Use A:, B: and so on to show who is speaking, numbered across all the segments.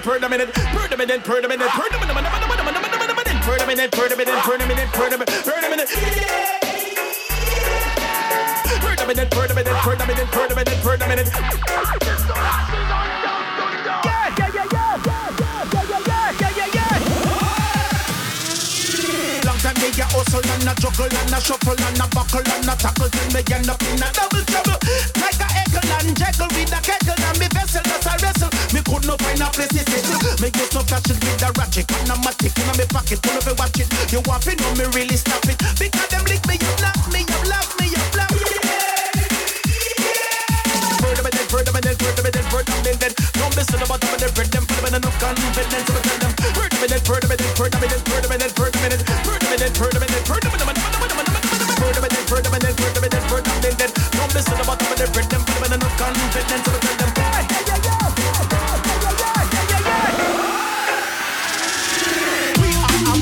A: permanent, permanent, permanent, permanent, permanent, permanent, permanent, permanent, permanent, permanent, permanent, permanent. Permanent, permanent, permanent, permanent. Yeah, yeah, yeah, yeah, me a hustle and a juggle and a shuffle and a buckle and a tackle till me end up in a double trouble tackle and juggle with the kettle and me vessel as I wrestle. Me could not find a place to settle. Me get no catch it with the ratchet and I'm a tick in my pocket. Pull up and watch it. You want to know me really stop it because them lick me up, knock me up, lock me up, lock me up. Word of it, word of it, word of it, word of it. Don't listen about them and they read them, put them in enough confidence. Word of it, word of it, word of it. Them for them enough confidence. So tell them.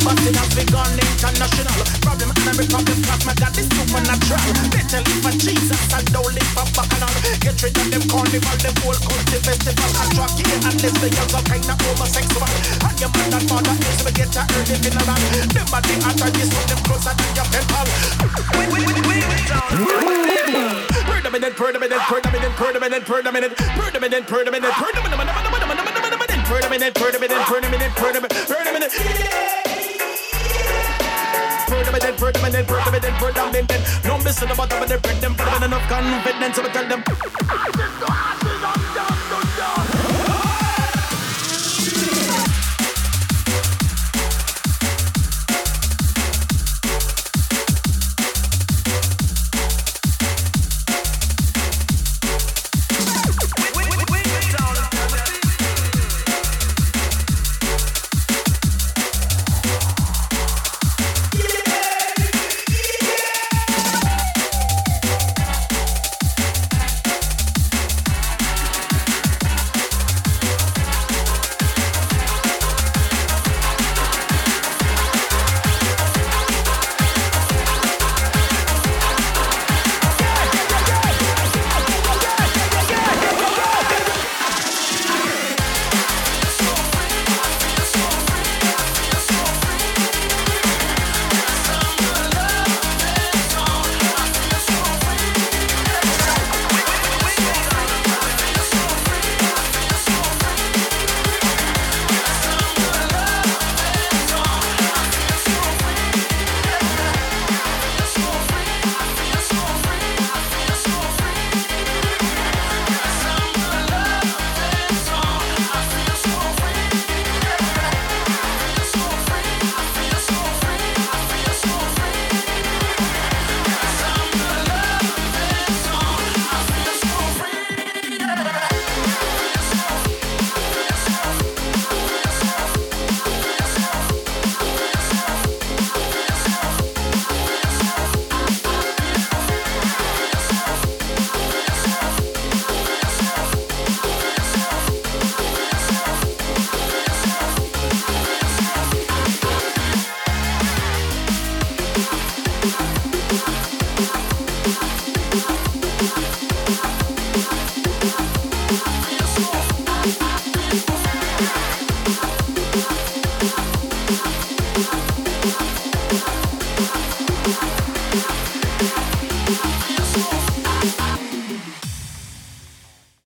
A: Busting as we gone international Problem and problem cause my God is supernatural Better live for Jesus and don't live for bacchanal Get rid of them carnival, them whole culture festival Contract here and lesbians all kind of homosexual And your man and father is we get a early funeral Them are the antagonist, so them closer than your pen pal Permanent, permanent, permanent, permanent, permanent, permanent, permanent, permanent, permanent, permanent, permanent, permanent, permanent, permanent, permanent, permanent, permanent, permanent. No missing about them, they break them, put them in enough confidence, so we tell them.